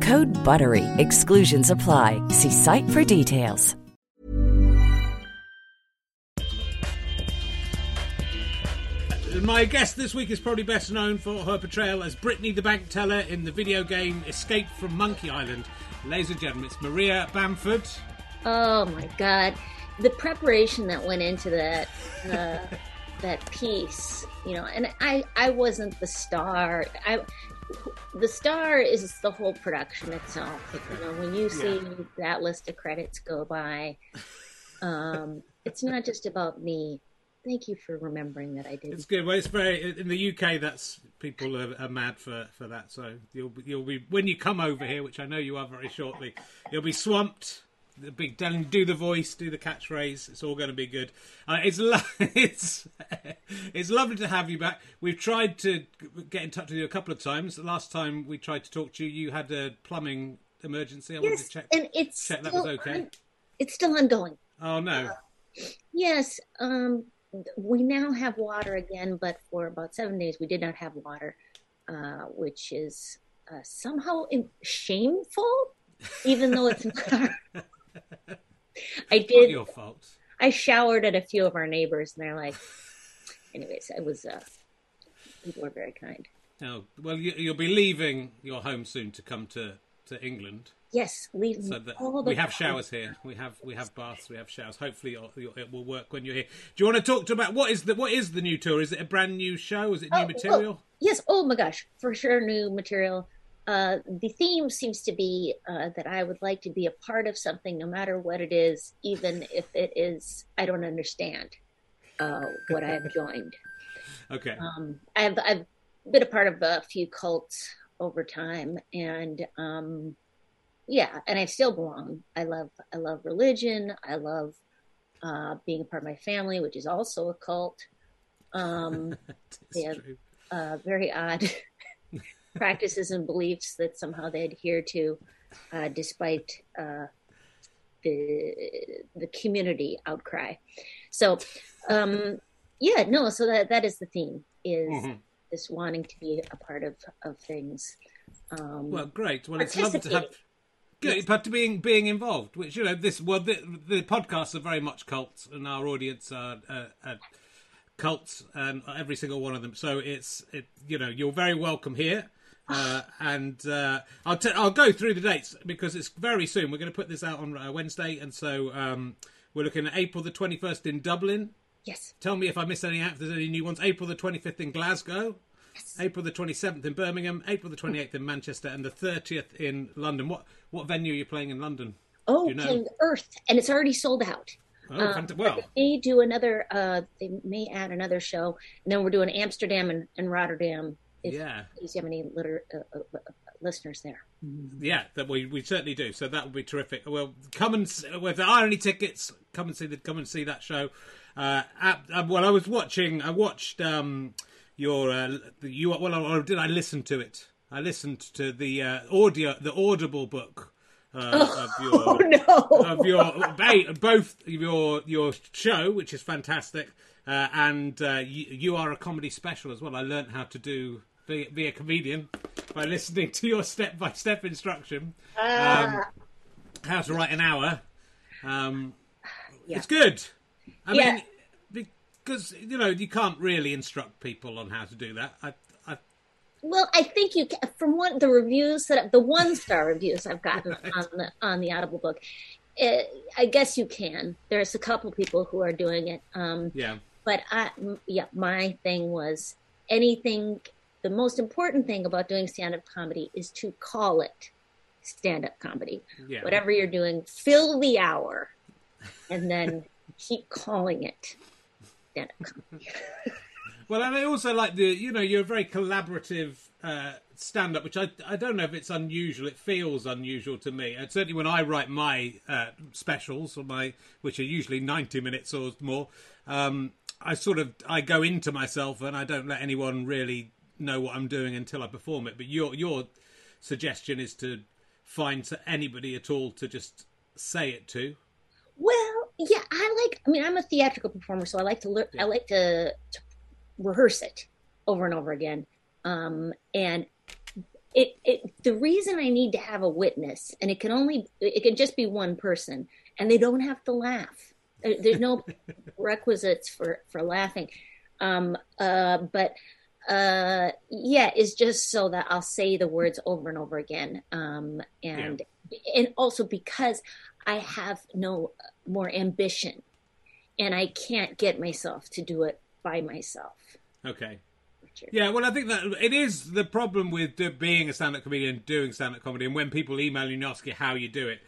Code BUTTERY. Exclusions apply. See site for details. My guest this week is probably best known for her portrayal as Brittany the Bank Teller in the video game Escape from Monkey Island. Ladies and gentlemen, it's Maria Bamford. Oh my god, the preparation that went into that uh, that piece, you know, and I I wasn't the star. I the star is the whole production itself. You know, when you see Yeah. that list of credits go by, um, it's not just about me. Thank you for remembering that I did. It's good. Well, it's very in the UK. That's people are, are mad for, for that. So you'll you'll be when you come over here, which I know you are very shortly. You'll be swamped. The big telling, do the voice, do the catchphrase. It's all going to be good. Uh, it's lo- it's it's lovely to have you back. We've tried to get in touch with you a couple of times. The last time we tried to talk to you, you had a plumbing emergency. I wanted Yes, to check and it's check that still was okay. on- it's still ongoing. Oh no. Yes, um, we now have water again, but for about seven days we did not have water, uh, which is uh, somehow shameful, even though it's not. I did. your fault. I showered at a few of our neighbors, and they're like, anyways, it was. Uh, people were very kind. Oh well, you, you'll be leaving your home soon to come to to England. Yes, leave So that we have showers here. We have we have baths. We have showers. Hopefully, you'll, you'll, it will work when you're here. Do you want to talk to about what is the what is the new tour? Is it a brand new show? Is it new Oh, material? well, yes. Oh my gosh, for sure, new material. Uh, the theme seems to be uh, that I would like to be a part of something, no matter what it is, even if it is I don't understand uh, what I have joined. Okay. Um, I've I've been a part of a few cults over time, and um, yeah, and I still belong. I love I love religion. I love uh, being a part of my family, which is also a cult. Um, It's yeah. true. uh, very odd practices and beliefs that somehow they adhere to, uh, despite uh, the the community outcry. So, um, yeah, no. So that that is the theme is Mhm. this wanting to be a part of of things. Um, Well, great. Well, it's lovely to have. Good, Yes. but being being involved, which you know, this well, the, the podcasts are very much cults, and our audience are, uh, are cults, and every single one of them. So it's it, you know, you're very welcome here. Uh, and uh, I'll t- I'll go through the dates because it's very soon. We're going to put this out on uh, Wednesday, and so um, we're looking at April the twenty first in Dublin. Yes. Tell me if I miss any out. If there's any new ones. April the twenty fifth in Glasgow. Yes. April the twenty seventh in Birmingham. April the twenty eighth in Manchester, and the thirtieth in London. What what venue are you playing in London? Oh, you know? King Earth, and it's already sold out. Oh, Um, well, They do another. Uh, they may add another show, and then we're doing Amsterdam and, and Rotterdam. If, yeah. if you have any liter- uh, uh, uh, listeners there. Yeah, that we we certainly do. So that would be terrific. Well, come and s- with the irony tickets, come and see the come and see that show. Uh, at, uh, well, I was watching. I watched um, your uh, you. Well, or did I listen to it? I listened to the uh, audio, the Audible book uh, of your Oh no! of your both your your show, which is fantastic, uh, and uh, you, you are a comedy special as well. I learned how to do be, be a comedian by listening to your step by step instruction. Um, how to write an hour. Um, Yeah. It's good. I Yeah. mean, because you know you can't really instruct people on how to do that. I, I, Well, I think you can, from what the reviews that the one star reviews I've gotten on the on the Audible book. eh, I guess you can. There's a couple people who are doing it. Um, yeah, but I, yeah, my thing was anything. The most important thing about doing stand up comedy is to call it stand up comedy. yeah. Whatever you're doing, fill the hour, and then keep calling it stand up comedy. Well, and I also like the you know you're a very collaborative uh, stand up, which I I don't know if it's unusual. It feels unusual to me. And certainly when I write my uh, specials or my which are usually ninety minutes or more, um, I sort of I go into myself and I don't let anyone really know what I'm doing until I perform it. But your your suggestion is to find anybody at all to just say it to. Well, yeah, I like. I mean, I'm a theatrical performer, so I like to learn. I like to, to rehearse it over and over again. Um, and it, it, the reason I need to have a witness, and it can only, it can just be one person, and they don't have to laugh. There- There's no requisites for for laughing. Um, uh, but uh, yeah, is just so that I'll say the words over and over again. Um, and and also because I have no more ambition, and I can't get myself to do it by myself. Okay. Yeah, well, I think that it is the problem with being a stand-up comedian, doing stand-up comedy, and when people email you and ask you how you do it,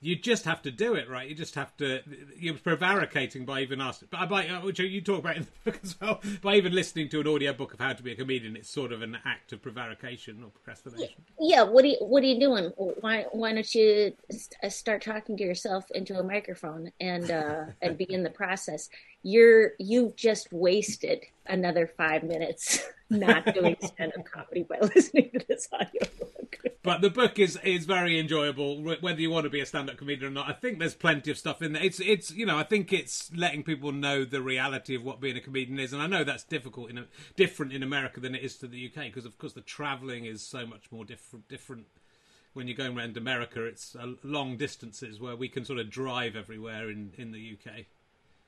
you just have to do it, right? You just have to. You're prevaricating by even asking. But by uh, which you talk about in the book as well. By even listening to an audio book of how to be a comedian, it's sort of an act of prevarication or procrastination. Yeah, what are you, what are you doing? Why why don't you st- start talking to yourself into a microphone and uh, and begin the process? You're you've just wasted another five minutes not doing stand up comedy by listening to this audiobook. But the book is is very enjoyable, whether you want to be a stand-up comedian or not. I think there's plenty of stuff in there. It's it's you know I think it's letting people know the reality of what being a comedian is, and I know that's difficult in a, different in America than it is to the UK because of course the travelling is so much more different different. When you're going around America, it's uh, long distances where we can sort of drive everywhere in, in the UK.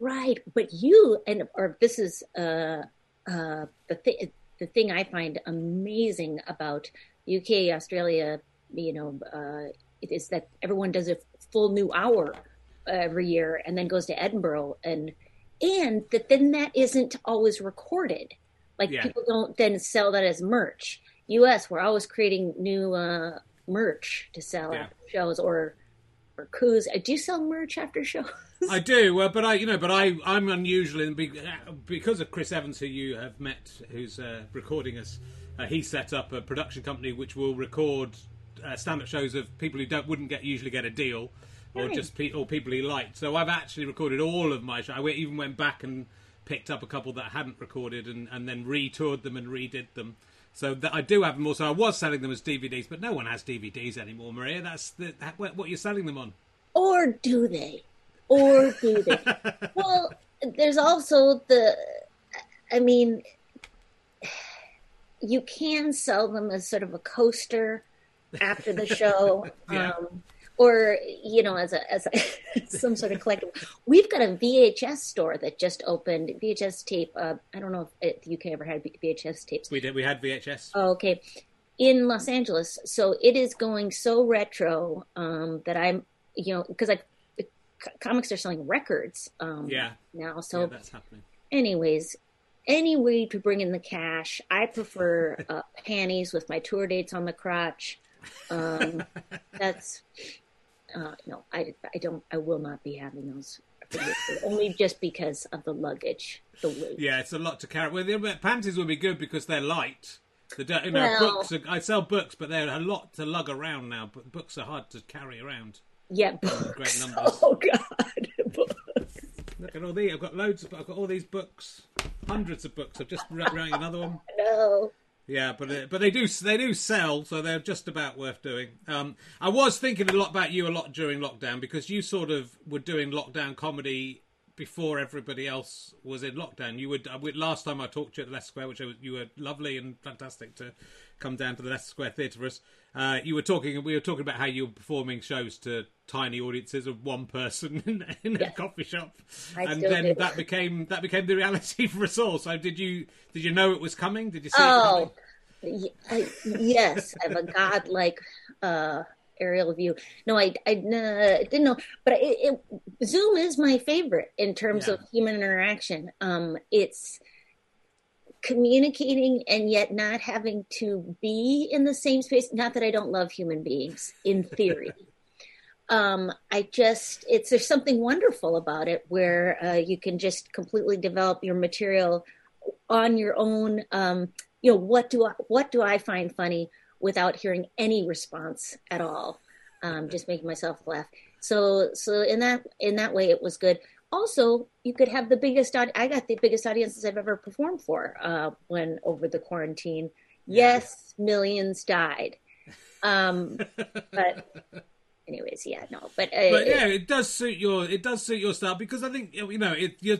Right, but you and or this is uh, uh, the thing. The thing I find amazing about UK, Australia, you know, uh, is that everyone does a full new hour every year, and then goes to Edinburgh, and and that then that isn't always recorded. Like Yeah. people don't then sell that as merch. U.S. We're always creating new uh, merch to sell Yeah. shows or or coups. Uh, Do you sell merch after shows? I do, uh, but I, you know, but I, I'm unusual in because of Chris Evans, who you have met, who's uh, recording us. Uh, he set up a production company which will record uh, stand-up shows of people who don't wouldn't get usually get a deal, or Nice. just pe- or people he liked. So I've actually recorded all of my shows. I even went back and picked up a couple that I hadn't recorded and, and then retoured them and redid them. So that I do have them also. I was selling them as DVDs, but no one has DVDs anymore, Maria. That's the, what you're selling them on. or do they or do they well there's also the i mean you can sell them as sort of a coaster after the show Yeah. um, or you know as a as a, some sort of collectible we've got a vhs store that just opened vhs tape uh, i don't know if the uk ever had vhs tapes We did. We had VHS. Oh, okay. in Los Angeles. So it is going so retro um, that I'm, you know, because I comics are selling records um, yeah. now. So yeah, that's happening. anyways, any way to bring in the cash. I prefer uh, panties with my tour dates on the crotch. Um, that's uh, no, I, I don't, I will not be having those. Only just because of the luggage, the weight. Yeah, it's a lot to carry. Well, the panties will be good because they're light. The you know, Well- books. Are, I sell books, but they're a lot to lug around now. But books are hard to carry around. Yeah, Great books. numbers. Oh God, books. Look at all these. I've got loads. Of, I've got all these books, hundreds of books. I've just writing another one. No. Yeah, but uh, but they do they do sell, so they're just about worth doing. Um, I was thinking a lot about you a lot during lockdown because you sort of were doing lockdown comedy before everybody else was in lockdown. You would uh, last time I talked to you at the Leicester Square, which I was, you were lovely and fantastic to come down to the Leicester Square Theatre for us. Uh, you were talking. We were talking about how you were performing shows to tiny audiences of one person in, in a coffee shop, I and then do. that became that became the reality for us all. So did you did you know it was coming? Did you see Oh, it coming? y- I, yes, I have a godlike uh, aerial view. No, I, I uh, didn't know, but it, it, Zoom is my favorite in terms Yeah. of human interaction. Um, it's communicating and yet not having to be in the same space. Not that I don't love human beings in theory. um, I just it's there's something wonderful about it where uh, you can just completely develop your material on your own. Um, you know what do I what do I find funny without hearing any response at all? Um, just making myself laugh. So so in that in that way it was good. Also, you could have the biggest. I got the biggest audiences I've ever performed for uh, when over the quarantine. Yes, millions died. Um, but anyways, yeah, no, but, uh, but yeah, it does suit your it does suit your style because I think you know it. You,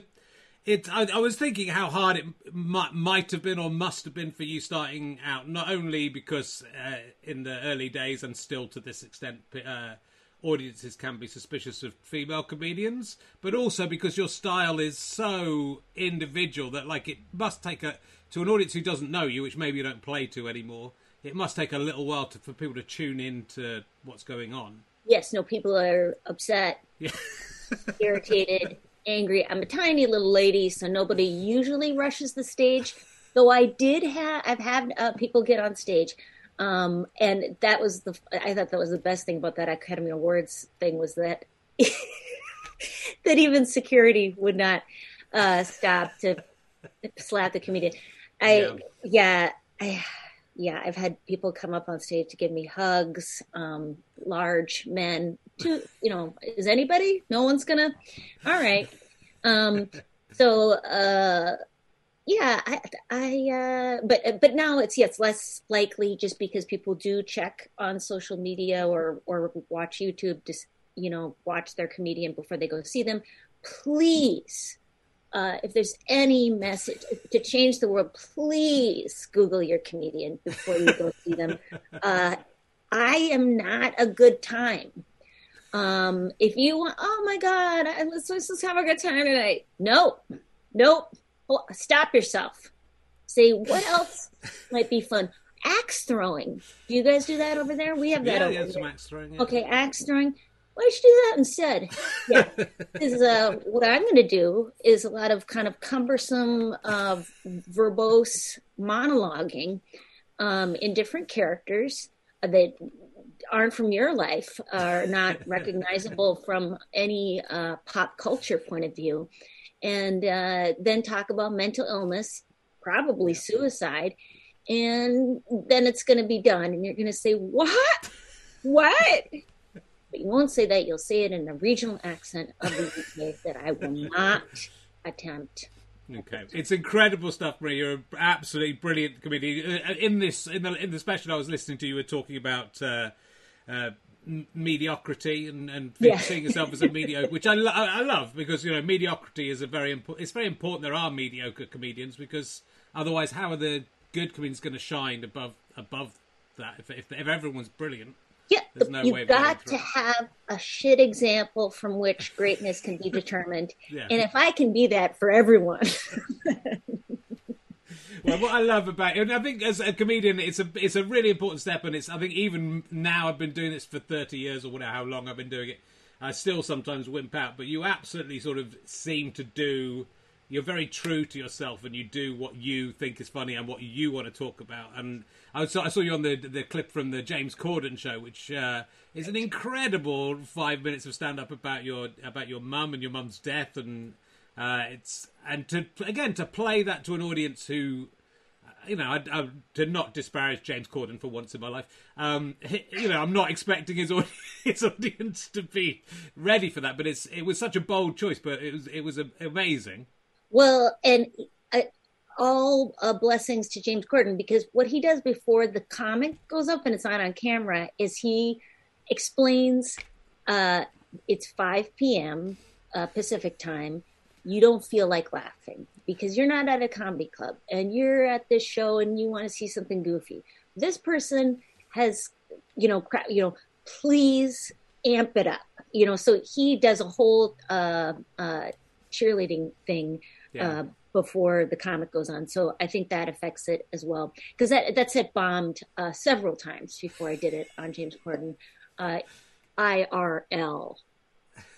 it. I, I was thinking how hard it might, might have been or must have been for you starting out, not only because uh, in the early days and still to this extent. Uh, Audiences can be suspicious of female comedians, but also because your style is so individual that, like, it must take a to an audience who doesn't know you, which maybe you don't play to anymore. It must take a little while to, for people to tune in to what's going on. yes, no, people are upset, Yeah. irritated, angry. I'm a tiny little lady, so nobody usually rushes the stage. Though I did have, I've had uh, people get on stage, um, and that was the. I thought that was the best thing about that Academy Awards thing was that that even security would not uh, stop to slap the comedian. I yeah, I yeah, I've had people come up on stage to give me hugs, um, large men. To you know, is anybody? No one's gonna. All right. Um, so uh, yeah, I, I uh, but but now it's yeah, it's less likely just because people do check on social media or or watch YouTube just you know watch their comedian before they go see them. Please uh, if there's any message to change the world, please Google your comedian before you go see them. Uh, I am not a good time. Um, if you want, oh my God, I- let's, let's just have a good time tonight. Nope, nope. Stop yourself. Say what else might be fun. Axe throwing. Do you guys do that over there? We have that Yeah, over yeah, there. some axe throwing. yeah. Okay, axe throwing. Why don't you do that instead? Yeah, is uh, what I'm going to do is a lot of kind of cumbersome, uh, verbose monologuing um, in different characters that aren't from your life, are not recognizable from any uh, pop culture point of view, and uh, then talk about mental illness, probably suicide, and then it's going to be done, and you're going to say, "What? What?" but you won't say that. You'll say it in a regional accent of the UK that I will not attempt. Okay, it's incredible stuff, Marie. You're an absolutely brilliant comedian. Uh, In this, in the in the special I was listening to, you were talking about uh, uh, mediocrity and, and Yeah. seeing yourself as a mediocre, which I, lo- I love because you know mediocrity is a very important. It's very important there are mediocre comedians because otherwise, how are the good comedians going to shine above above that if if, if everyone's brilliant? Yeah, There's no way you've got to have a shit example from which greatness can be determined. Yeah. And if I can be that for everyone, well, what I love about it, and I think as a comedian, it's a it's a really important step, and it's I think even now I've been doing this for thirty years or whatever how long I've been doing it, I still sometimes wimp out, but you absolutely sort of seem to do. You're very true to yourself, and you do what you think is funny and what you want to talk about. And I saw, I saw you on the the clip from the James Corden show, which uh, is an incredible five minutes of stand up about your about your mum and your mum's death, and uh, it's and to again to play that to an audience who you know, I, I, to not disparage James Corden for once in my life, um, you know, I'm not expecting his, his audience to be ready for that. But it's it was such a bold choice, but it was it was amazing. Well, and I, all uh, blessings to James Corden because what he does before the comic goes up and it's not on camera is he explains uh, it's 5 p.m. Uh, Pacific time. You don't feel like laughing because you're not at a comedy club and you're at this show and you want to see something goofy. This person has, you know, you know, please amp it up. You know, so he does a whole uh, uh, cheerleading thing yeah. uh, before the comic goes on. So I think that affects it as well because that that set bombed uh, several times before I did it on James Corden. Uh, IRL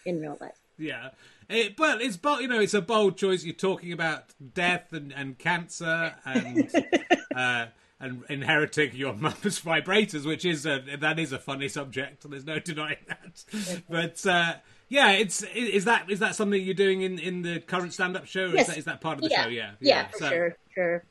in real life. Yeah, it, well, it's. You know, it's a bold choice. You're talking about death and, and cancer and uh, and inheriting your mother's vibrators, which is a that is a funny subject. There's no denying that. But uh, yeah, it's is that is that something you're doing in, in the current stand up show? Yes. Is that, is that part of the yeah. show? Yeah, yeah, yeah for so, sure, sure.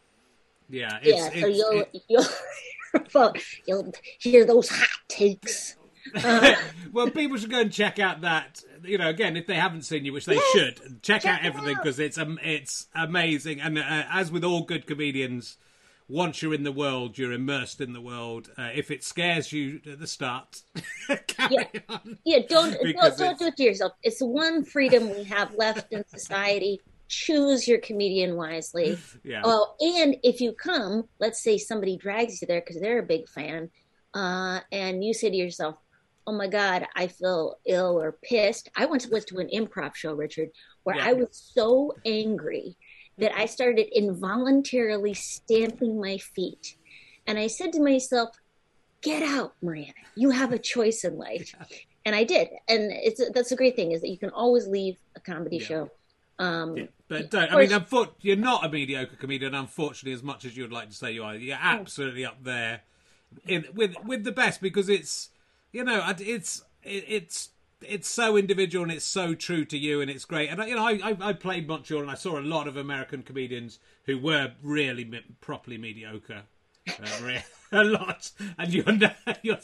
Yeah, yeah. so you'll you'll you'll hear those hot takes. Well, people should go and check out that. You know, again, if they haven't seen you, which they yes, should, check, check out everything because it's um, it's amazing. And uh, as with all good comedians, once you're in the world, you're immersed in the world. Uh, if it scares you at the start, yeah. On, yeah, don't don't, don't do it to yourself. It's the one freedom we have left in society. Choose your comedian wisely. Yeah. Oh, and if you come, let's say somebody drags you there because they're a big fan, uh, and you say to yourself, oh my God, I feel ill or pissed. I once went to an improv show, Richard, where yeah. I was so angry that I started involuntarily stamping my feet. And I said to myself, get out, Mariana. You have a choice in life. Yeah. And I did. And it's that's a great thing is that you can always leave a comedy yeah. show. Um, but don't. I mean, you're not a mediocre comedian, unfortunately, as much as you would like to say you are. You're absolutely up there in, with with the best because it's you know, it's it's it's so individual and it's so true to you and it's great. And you know, I, I, played Montreal and I saw a lot of American comedians who were really properly mediocre. Uh, a lot, and you're you're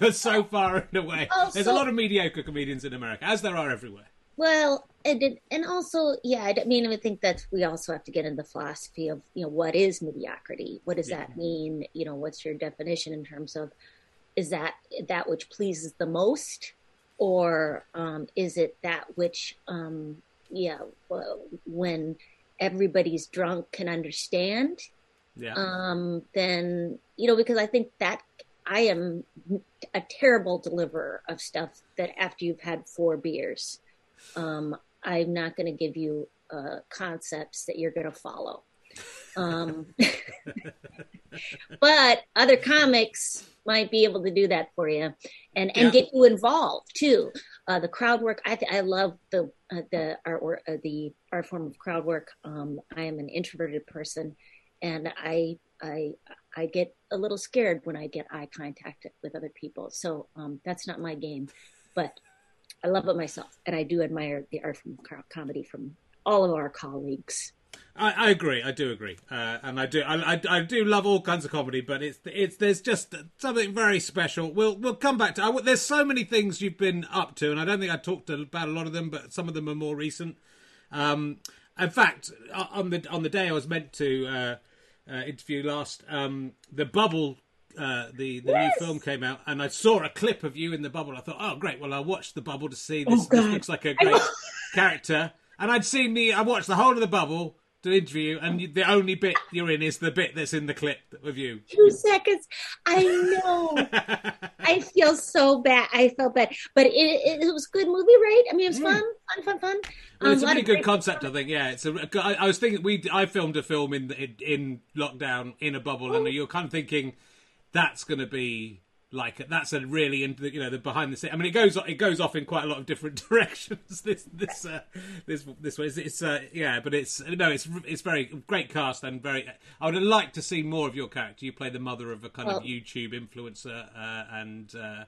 you're so far and away. Also, There's a lot of mediocre comedians in America, as there are everywhere. Well, and and also, yeah, I mean, I think that we also have to get into the philosophy of you know what is mediocrity. What does yeah. that mean? You know, what's your definition in terms of is that that which pleases the most? Or um, is it that which um, yeah when everybody's drunk can understand? Yeah. um, then you know because i think that i am a terrible deliverer of stuff that after you've had four beers um, i'm not going to give you uh, concepts that you're going to follow um, but other comics might be able to do that for you and and yeah. get you involved too. Uh, the crowd work, I th- I love the uh, the art work, uh, the art form of crowd work. Um, I am an introverted person, and I I I get a little scared when I get eye contact with other people. So um, that's not my game, but I love it myself, and I do admire the art form of comedy from all of our colleagues. I, I agree. I do agree, uh, and I do. I, I, I, do love all kinds of comedy, but it's it's there's just something very special. We'll we'll come back to. I, there's so many things you've been up to, and I don't think I talked about a lot of them, but some of them are more recent. Um, in fact, on the on the day I was meant to uh, uh, interview last, um, the Bubble uh, the the yes. new film came out, and I saw a clip of you in the bubble. I thought, oh great, well I'll watch the bubble to see this. Oh, this looks like a great character. And I'd seen the, I watched the whole of the bubble, to interview, and the only bit you're in is the bit that's in the clip of you. Two seconds. I know. I feel so bad. I felt bad, but it, it, it was a good movie, right? I mean, it was fun, fun, fun, fun. Well, it's Um, a lot really good concept, I think. Yeah, it's a. I, I was thinking we. I filmed a film in in, in lockdown in a bubble, and you're kind of thinking that's going to be like that's a really in you know the behind the scene. I mean, it goes it goes off in quite a lot of different directions. This this uh, this this way. It's, it's uh, yeah, but it's no, it's it's very great cast and very. I would like to see more of your character. You play the mother of a kind of YouTube influencer, uh, and uh,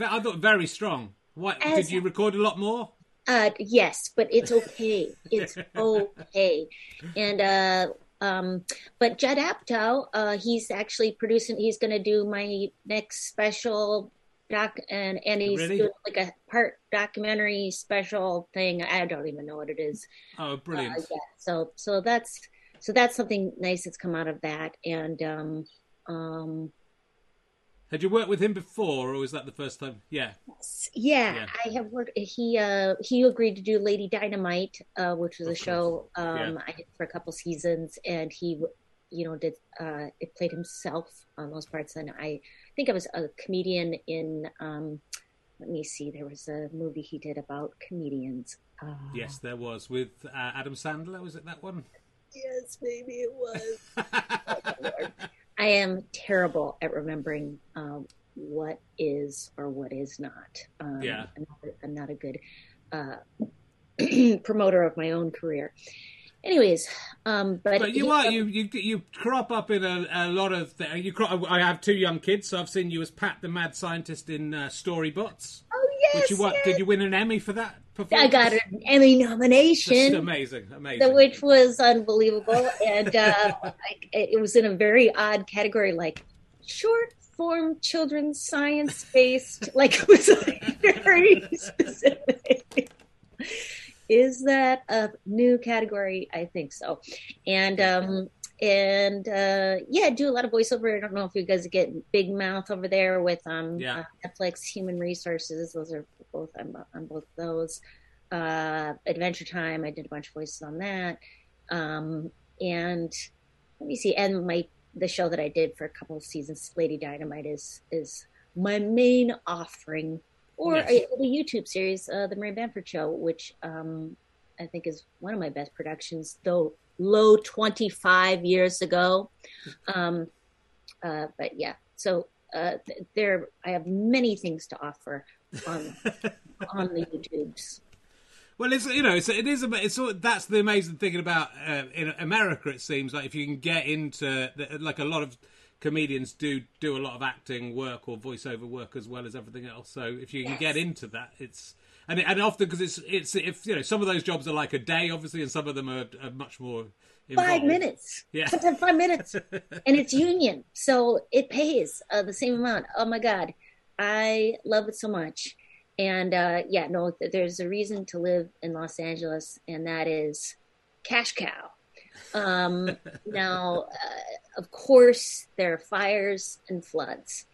I thought very strong. What did you record a lot more? Uh, yes, but it's okay. It's okay. And uh, um, but Judd Apatow, uh, he's actually producing. He's going to do my next special doc, and and he's doing like a part documentary special thing. I don't even know what it is. Oh, brilliant! Uh, yeah. So so that's so that's something nice that's come out of that. And um, um, Had you worked with him before, or was that the first time? Yeah. Yeah, Yeah. I have worked. He uh he agreed to do Lady Dynamite, uh, which was Of a show um Yeah. I did for a couple seasons, and he, you know, did uh it played himself on those parts. And I think I was a comedian in um, let me see, there was a movie he did about comedians. Uh, Yes, there was with uh, Adam Sandler. Was it that one? yes, maybe it was. I am terrible at remembering um, what is or what is not. Um, Yeah. I'm not, a- I'm not a good uh, promoter of my own career. Anyways, um, but, But you he- are you you you crop up in a, a lot of th- you. Crop, I have two young kids, so I've seen you as Pat the Mad Scientist in uh, Storybots. Oh yes, you what? yes. Did you win an Emmy for that? I got an Emmy nomination. amazing, amazing. the, which was unbelievable, and uh, it was in a very odd category, like short form children's science based. Like it was like very specific. Is that a new category? I think so, and um, and uh, yeah, do a lot of voiceover. I don't know if you guys get Big Mouth over there with um Yeah. uh, Netflix Human Resources. Those are both on, on both those uh, Adventure Time. I did a bunch of voices on that. Um, and let me see. And my the show that I did for a couple of seasons, Lady Dynamite, is is my main offering, or Yes. a, the YouTube series, uh, the Maria Bamford Show, which um, I think is one of my best productions, though low twenty five years ago. Um, uh, but yeah, so uh, there I have many things to offer on on the YouTubes. Well, it's you know, it's it is it's that's the amazing thing about uh, in America. It seems like if you can get into the, like a lot of comedians do do a lot of acting work or voiceover work as well as everything else. So if you can get into that, it's and and often because it's it's if you know some of those jobs are like a day, obviously, and some of them are, are much more Five minutes, Yeah. sometimes five minutes, and it's union, so it pays uh, the same amount. Oh my god, I love it so much. And uh, yeah, no, there's a reason to live in Los Angeles, and that is cash cow. Um, now, uh, of course, there are fires and floods,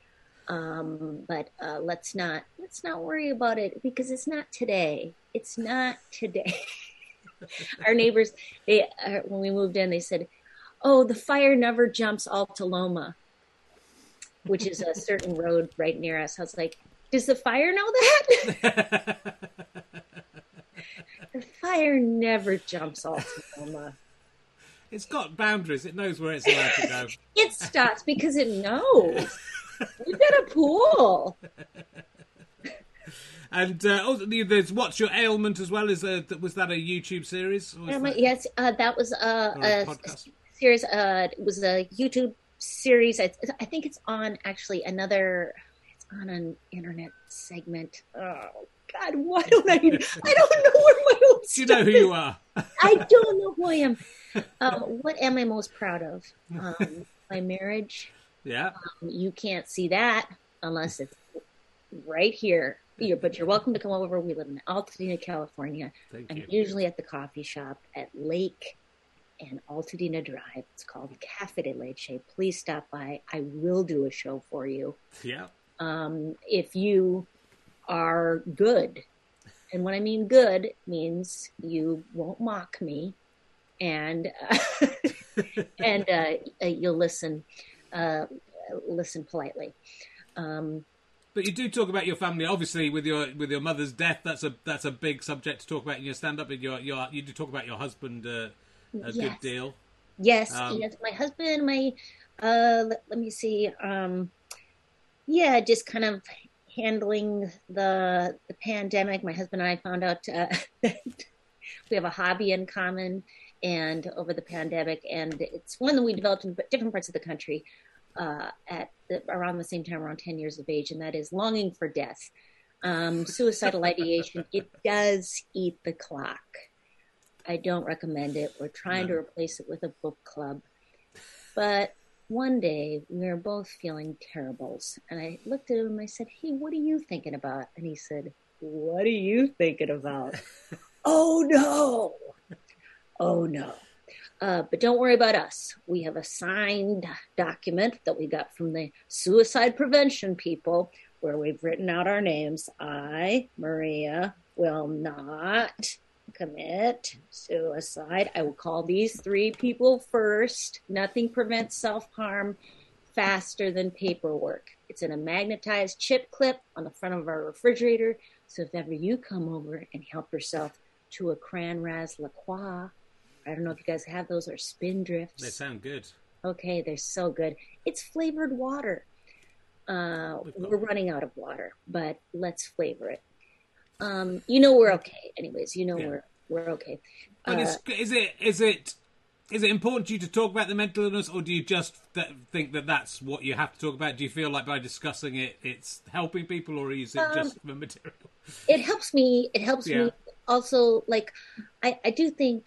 um, but uh, let's not let's not worry about it because it's not today. It's not today. Our neighbors, they uh, when we moved in, they said, "Oh, the fire never jumps Alta Loma," which is a certain road right near us. I was like, "Does the fire know that?" the fire never jumps Alta Loma. It's got boundaries. It knows where it's allowed to go. It stops because it knows. We've got a pool. And uh, the- there's what's your ailment as well? Is a, was that a YouTube series? Um, that- yes, uh, that was uh, Or a a, series. Uh, it was a YouTube series. I, I think it's on actually another. It's on an internet segment. Oh God, why don't I? I don't know where my own. You know who you are? I don't know who I am. Um, what am I most proud of? Um, my marriage. Yeah. You can't see that unless it's right here. You're, but you're welcome to come over. We live in Altadena, California. Thank I'm you. usually at the coffee shop at Lake and Altadena Drive. It's called Cafe de Leche. Please stop by. I will do a show for you. Yeah. Um, if you are good, and when I mean good, means you won't mock me, and uh, and uh, uh, you'll listen, uh, listen politely. Um, But you do talk about your family, obviously, with your with your mother's death. That's a that's a big subject to talk about in your stand up. And your your you do talk about your husband uh, a Yes. good deal. Yes, Um, yes. My husband, my uh, let, let me see. Um, yeah, just kind of handling the the pandemic. My husband and I found out uh, that we have a hobby in common, and over the pandemic, and it's one that we developed in different parts of the country uh, at the, around the same time, around ten years of age, and that is longing for death. Um, suicidal ideation. It does eat the clock. I don't recommend it. We're trying to replace it with a book club. But one day we were both feeling terribles. And I looked at him and I said, Hey, what are you thinking about? And he said, What are you thinking about? oh, no. Oh, no. Uh, but don't worry about us. We have a signed document that we got from the suicide prevention people where we've written out our names. I, Maria, will not commit suicide. I will call these three people first. Nothing prevents self harm faster than paperwork. It's in a magnetized chip clip on the front of our refrigerator. So if ever you come over and help yourself to a Cran Ras La Croix, I don't know if you guys have those or Spindrifts. They sound good. Okay, they're so good. It's flavored water. Uh, got- we're running out of water, but let's flavor it. Um, you know we're okay. Anyways, you know Yeah. we're we're okay. But Uh, is, is it is it is it important to you to talk about the mental illness, or do you just th- think that that's what you have to talk about? Do you feel like by discussing it, it's helping people, or is it Um, just the material? it helps me. It helps Yeah. me also. Like I, I do think,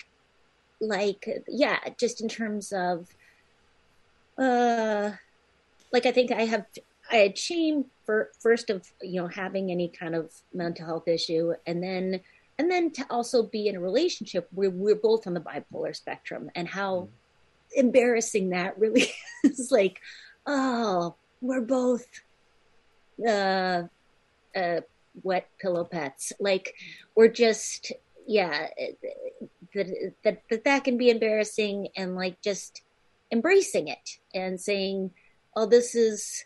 like yeah, just in terms of, uh, like I think I have I had shame for first of you know having any kind of mental health issue, and then and then to also be in a relationship where we're both on the bipolar spectrum, and how embarrassing that really is. Like, oh, we're both. Uh, uh, wet pillow pets. Like we're just yeah that that that that can be embarrassing and like just embracing it and saying oh this is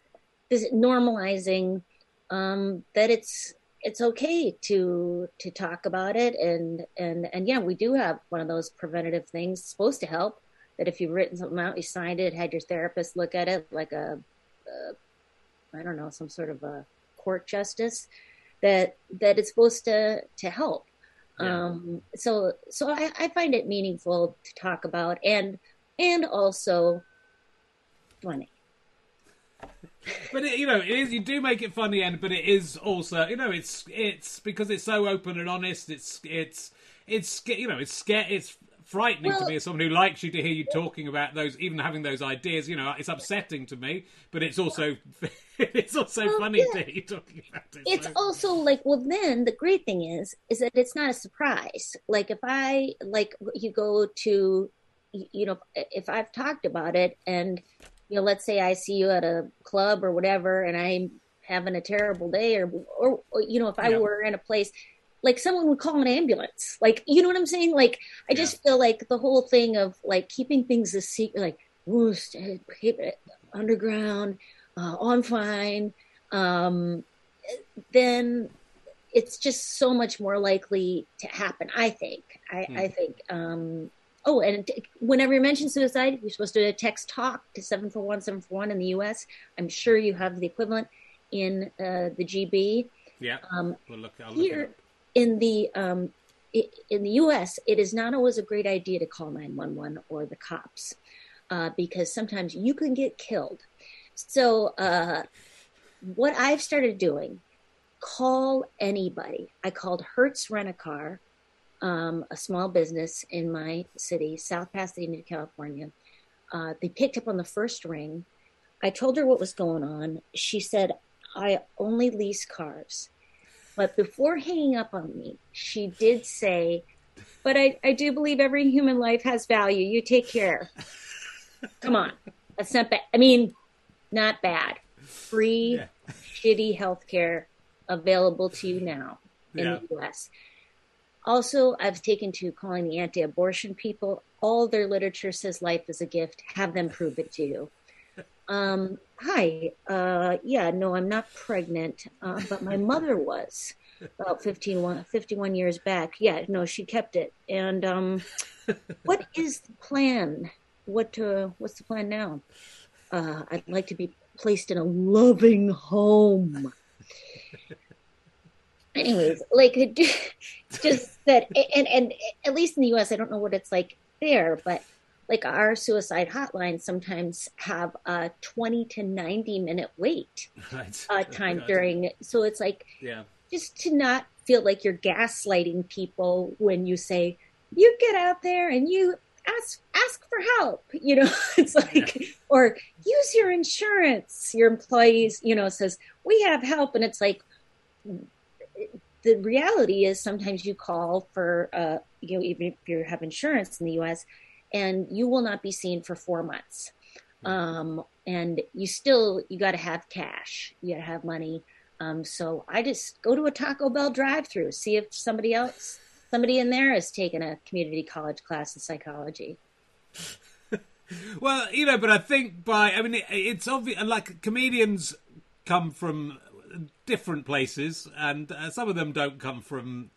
this is normalizing um that it's it's okay to to talk about it. And and and yeah we do have one of those preventative things supposed to help that if you've written something out you signed it had your therapist look at it like a, a i don't know some sort of a court justice that that it's supposed to to help. Yeah. um so so I, I find it meaningful to talk about. And and also funny But it, you know, it is. You do make it funny, and but it is also, you know, it's it's because it's so open and honest. It's it's it's you know, it's scare. It's frightening to me as someone who likes you to hear you talking about those, even having those ideas. You know, it's upsetting to me, but it's also it's also Well, funny yeah. to hear you talking about it. it's so- also like well then the great thing is is that it's not a surprise like if i like you go to you know if i've talked about it and you know let's say i see you at a club or whatever and i'm having a terrible day or or, or you know if i Yeah. were in a place like someone would call an ambulance like you know what i'm saying like i just feel like the whole thing of like keeping things a secret like "Ooh, stay- keep it underground uh, i'm fine um then it's just so much more likely to happen. I think. I, I think. Um, oh, and t- whenever you mention suicide, you're supposed to text talk to seven four one seven four one in the U.S. I'm sure you have the equivalent in uh, the GB. yeah. Um, We'll look. I'll look it here in the um, in the U.S., it is not always a great idea to call nine one one or the cops uh, because sometimes you can get killed. So uh, what I've started doing, call anybody. I called Hertz Rent a Car, um, a small business in my city, South Pasadena, California. Uh, they picked up on the first ring. I told her what was going on. She said, I only lease cars. But before hanging up on me, she did say, But I, I do believe every human life has value. You take care. Come on. That's not bad. I mean, not bad. Free, Yeah. shitty health care available to you now in Yeah. the US. Also, I've taken to calling the anti abortion people. All their literature says life is a gift. Have them prove it to you. Um, hi. Uh, yeah, no, I'm not pregnant, uh, but my mother was about 15, 51 years back. Yeah, no, she kept it. And um, what is the plan? What uh, what's the plan now? Uh, I'd like to be placed in a loving home. Anyways, like it's just that, and and at least in the U.S., I don't know what it's like there, but like our suicide hotlines sometimes have a 20 to 90 minute wait right. uh, time during so it's like yeah just to not feel like you're gaslighting people when you say you get out there and you ask ask for help you know it's like yeah. or use your insurance your employees you know says we have help and it's like the reality is sometimes you call for uh you know even if you have insurance in the US and you will not be seen for 4 months um and you still you got to have cash you got to have money um so i just go to a taco bell drive through see if somebody else somebody in there has taken a community college class in psychology. well, you know, but I think by I mean it, it's obvious. Like comedians come from different places, and uh, some of them don't come from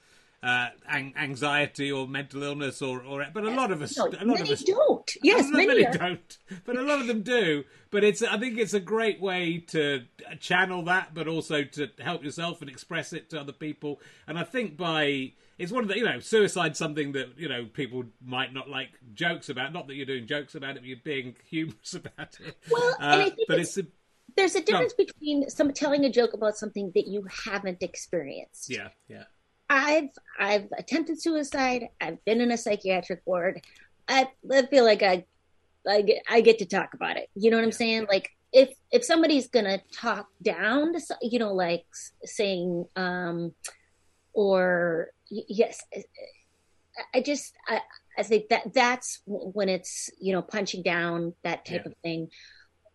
uh, anxiety or mental illness or, or but a lot of us no, a lot of us don't. Yes many, many don't but a lot of them do. But it's i think it's a great way to channel that but also to help yourself and express it to other people. And i think by it's one of the you know suicide something that you know people might not like jokes about. Not that you're doing jokes about it but you're being humorous about it. Well uh, but it's, it's a, there's a difference no. between some telling a joke about something that you haven't experienced. Yeah yeah. I've i've attempted suicide. I've been in a psychiatric ward. I, I feel like i I get, I get to talk about it. You know what i'm saying? like if if somebody's gonna talk down to you know like saying um or yes i just i i think that that's when it's you know punching down that type yeah. of thing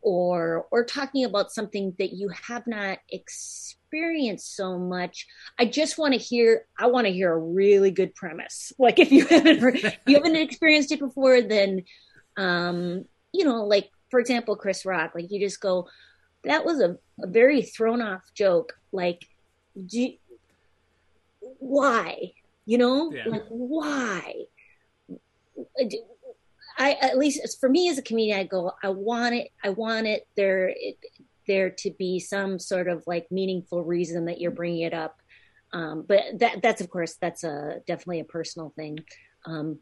or or talking about something that you have not experienced so much i just want to hear i want to hear a really good premise like if you haven't you haven't experienced it before then um you know like for example chris rock like you just go that was a, a very thrown off joke like do, why? You know, yeah. like why? I at least for me as a comedian, I go, I want it. I want it there. It, there to be some sort of like meaningful reason that you're bringing it up. Um, but that that's of course that's a definitely a personal thing. Um,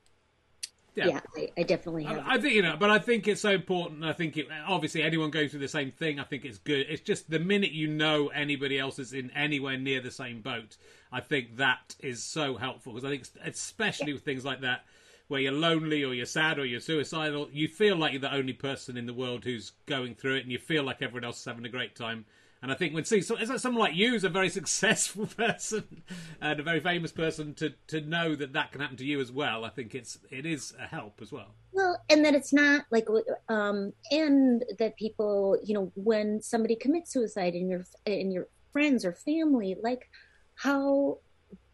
yeah, yeah I, I, definitely have. I, I, think you know, but I think it's so important. I think it, obviously anyone goes through the same thing. I think it's good. It's just the minute you know anybody else is in anywhere near the same boat, I think that is so helpful because I think especially yeah. with things like that where you're lonely or you're sad or you're suicidal, you feel like you're the only person in the world who's going through it, and you feel like everyone else is having a great time. And I think when see, so, someone like you is a very successful person and a very famous person to to know that that can happen to you as well. I think it's it is a help as well. Well, and that it's not like, um, and that people, you know, when somebody commits suicide in your in your friends or family, like how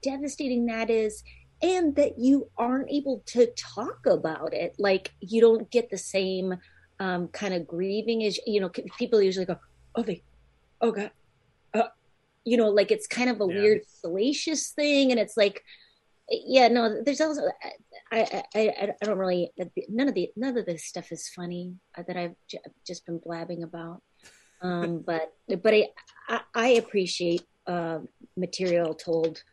devastating that is and that you aren't able to talk about it like you don't get the same um, kind of grieving as you know people usually go oh they oh god uh, you know like it's kind of a yeah. weird salacious thing and it's like yeah no there's also I, I i don't really none of the none of this stuff is funny uh, that i've just been blabbing about um but but i i, I appreciate uh, material told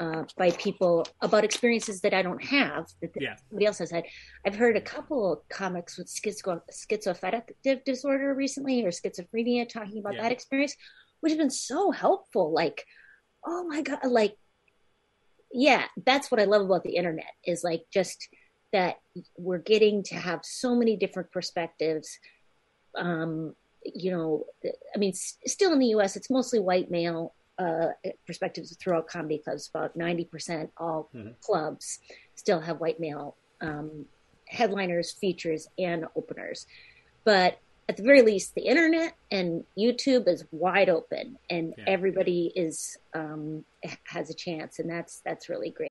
uh, by people about experiences that I don't have that yeah. somebody else has had. I've heard a couple of comics with schizo- schizoaffective disorder recently or schizophrenia talking about yeah. that experience, which has been so helpful. Like, oh my god, like, yeah, that's what I love about the internet is like just that we're getting to have so many different perspectives. Um, you know, I mean, still in the U.S., it's mostly white male uh, perspectives throughout comedy clubs. About 90% all mm-hmm. clubs still have white male um, headliners, features, and openers. But at the very least, the internet and YouTube is wide open, and yeah. everybody is um, has a chance, and that's that's really great.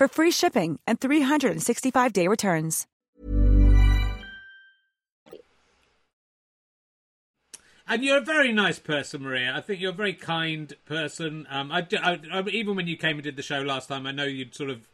for free shipping and 365-day returns. And you're a very nice person, Maria. I think you're a very kind person. Um, I, I, I, even when you came and did the show last time, I know you'd sort of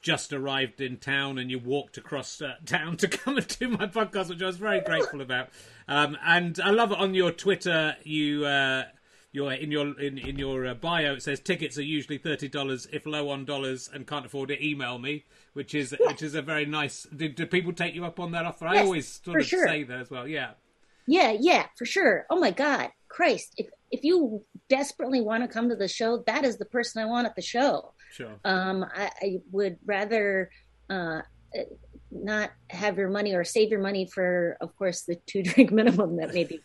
just arrived in town and you walked across uh, town to come and do my podcast, which I was very grateful about. Um, and I love it on your Twitter. You, uh, your in your in in your uh, bio, it says tickets are usually thirty dollars. If low on dollars and can't afford it, email me. Which is which is a very nice. Do, do people take you up on that offer? I always sort of sure. say that as well. Yeah. Yeah, yeah, for sure. Oh my God, Christ! If if you desperately want to come to the show, that is the person I want at the show. Sure. Um, I, I would rather uh, not have your money or save your money for, of course, the two drink minimum. That may be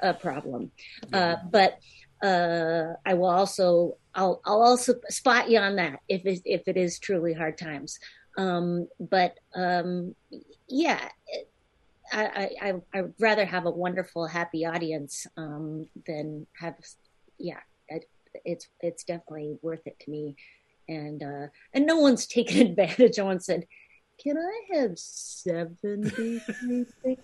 a problem. Uh, but uh, I will also, I'll, I'll also spot you on that if it, if it is truly hard times. Um, but um, yeah, I, I, I would rather have a wonderful, happy audience um, than have, yeah, it, it's it's definitely worth it to me, and uh, and no one's taken advantage. No one said, "Can I have seventy three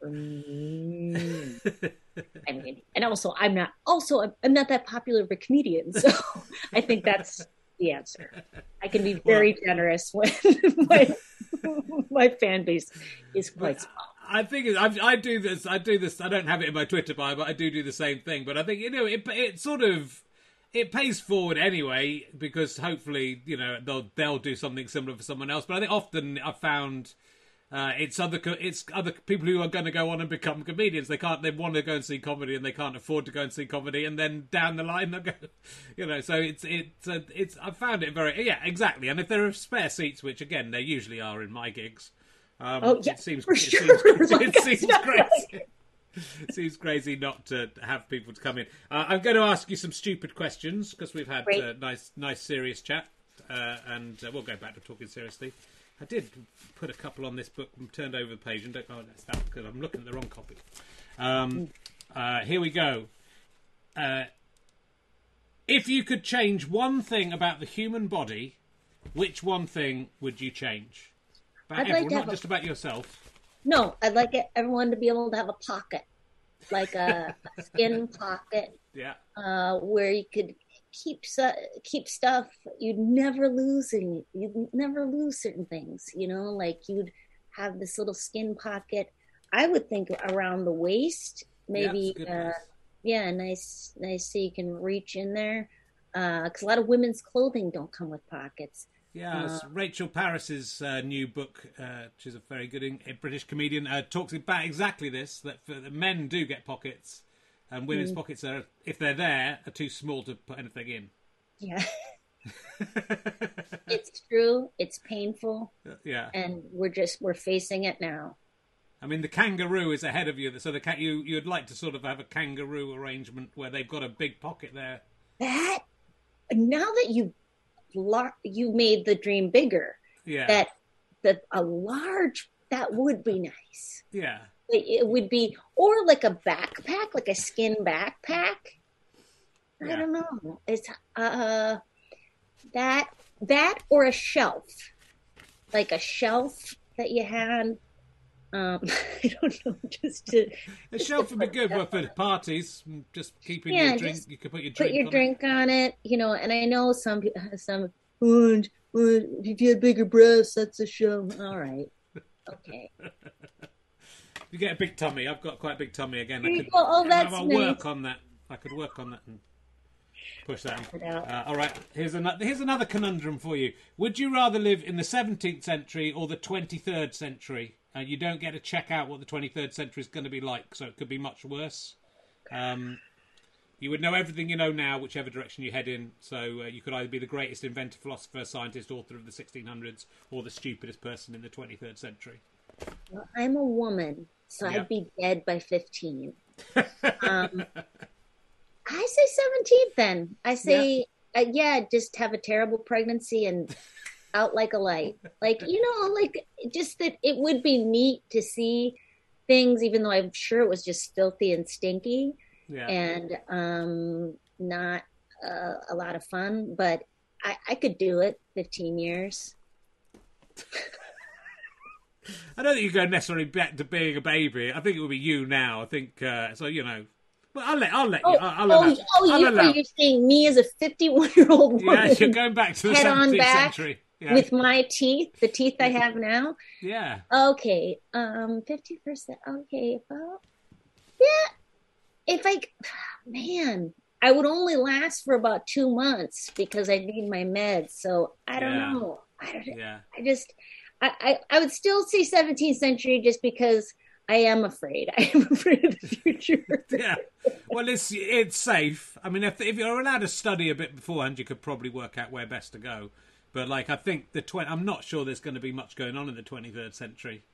tickets?" Mm. I mean, and also I'm not also I'm, not that popular of a comedian, so I think that's the answer. I can be very generous when my my fan base is quite small. I think I, I do this. I do this. I don't have it in my Twitter bio, but I do do the same thing. But I think you know it. It sort of it pays forward anyway because hopefully you know they'll they'll do something similar for someone else. But I think often I've found. Uh, it's other co- it's other people who are going to go on and become comedians. They can't. They want to go and see comedy, and they can't afford to go and see comedy. And then down the line, they'll go. You know, so it's it's uh, it's. I found it very yeah exactly. And if there are spare seats, which again there usually are in my gigs, um, Oh, yeah, it seems for it sure. seems, Like, it seems crazy. It seems crazy not to have people to come in. Uh, I'm going to ask you some stupid questions because we've had uh, nice, nice, serious chat, uh, and uh, we'll go back to talking seriously. I did put a couple on this book and turned over the page, and don't oh, that's that because I'm looking at the wrong copy. Um, uh, here we go. Uh, if you could change one thing about the human body, which one thing would you change? About I'd like everyone, to not a- just about yourself. No, I'd like everyone to be able to have a pocket, like a, a skin pocket, Yeah. uh, where you could keep su- keep stuff. You'd never lose any. You'd never lose certain things. You know, like you'd have this little skin pocket. I would think around the waist, maybe. Yeah, it's a good uh, yeah, nice, nice. So you can reach in there. Because a lot of women's clothing don't come with pockets. Yeah, it's Rachel Parris's uh, new book, uh, is a very good British comedian, uh, talks about exactly this: that, for, that men do get pockets, and Mm. women's pockets are, if they're there, are too small to put anything in. Yeah, it's true. It's painful, yeah, and we're just we're facing it now. I mean the kangaroo is ahead of you, so the cat you you'd like to sort of have a kangaroo arrangement where they've got a big pocket there. That now that you lar- you made the dream bigger, Yeah, that that a large that would be nice. yeah, It, it would be or like a backpack, like a skin backpack. I don't know. It's uh that that or a shelf, like a shelf that you had. Um, I don't know, just to A shelf would be good but for parties. Just keeping Yeah, your drink. You could put your drink put your on drink on it, you know. And I know some some oh, if you had bigger breasts, that's a show. All right, okay. You get a big tummy. I've got quite a big tummy again. I could. Oh, that's I'll nice. work on that. I could work on that and push that. Uh, all right. Here's another. Here's another conundrum for you. Would you rather live in the 17th century or the 23rd century? Uh, you don't get to check out what the 23rd century is going to be like, so it could be much worse. Um, you would know everything you know now, whichever direction you head in. So uh, you could either be the greatest inventor, philosopher, scientist, author of the 1600s, or the stupidest person in the 23rd century. Well, I'm a woman, so Yeah. I'd be dead by 15. um, I say 17th then. I say, yeah. Uh, yeah, just have a terrible pregnancy and out like a light. Like, you know, like just that it would be neat to see things, even though I'm sure it was just filthy and stinky Yeah. and um, not uh, a lot of fun, but I, I could do it 15 years. I don't think you go necessarily back to being a baby. I think it would be you now. I think uh, so. You know, well, I'll let I'll let you. Oh, I'll, I'll oh, oh, I'll you, allow. are you saying me as a 51 year old woman Yeah, you're going back to the head on 17th back century. Yeah. with my teeth, the teeth I have now? yeah. Okay, um, 50%. Okay, well, yeah. If I, man, I would only last for about two months because I need my meds. So I don't Yeah. know. I don't. Yeah. I just, I, I, I would still say 17th century just because I am afraid. I am afraid of the future. Yeah. Well, it's it's safe. I mean, if if you're allowed to study a bit beforehand, you could probably work out where best to go. But like, I think the twenty. I'm not sure there's going to be much going on in the 23rd century.